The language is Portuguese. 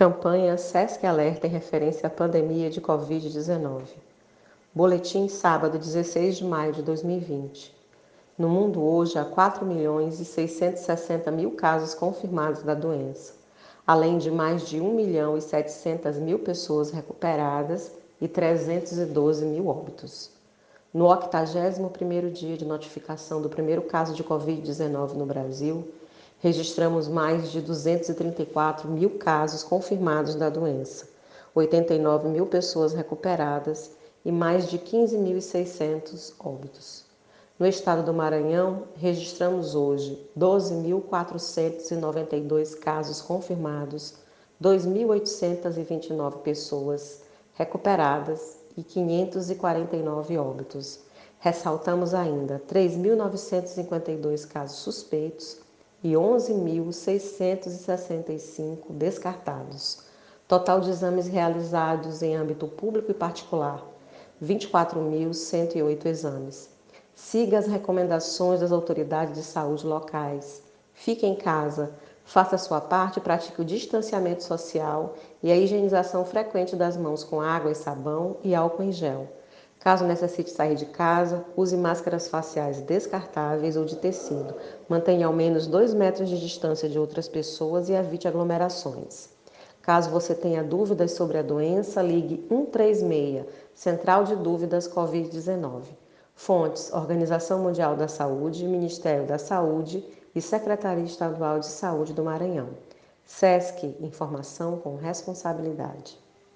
Campanha SESC Alerta em referência à pandemia de Covid-19. Boletim sábado 16 de maio de 2020. No mundo hoje há 4 milhões e 660 mil casos confirmados da doença, além de mais de 1 milhão e 700 mil pessoas recuperadas e 312 mil óbitos. No 81º dia de notificação do primeiro caso de Covid-19 no Brasil, registramos mais de 234 mil casos confirmados da doença, 89 mil pessoas recuperadas e mais de 15.600 óbitos. No estado do Maranhão, registramos hoje 12.492 casos confirmados, 2.829 pessoas recuperadas e 549 óbitos. Ressaltamos ainda 3.952 casos suspeitos e 11.665 descartados. Total de exames realizados em âmbito público e particular: 24.108 exames. Siga as recomendações das autoridades de saúde locais. Fique em casa, faça sua parte, pratique o distanciamento social e a higienização frequente das mãos com água e sabão e álcool em gel. Caso necessite sair de casa, use máscaras faciais descartáveis ou de tecido. Mantenha ao menos 2 metros de distância de outras pessoas e evite aglomerações. Caso você tenha dúvidas sobre a doença, ligue 136, Central de Dúvidas Covid-19. Fontes: Organização Mundial da Saúde, Ministério da Saúde e Secretaria Estadual de Saúde do Maranhão. SESC Informação com Responsabilidade.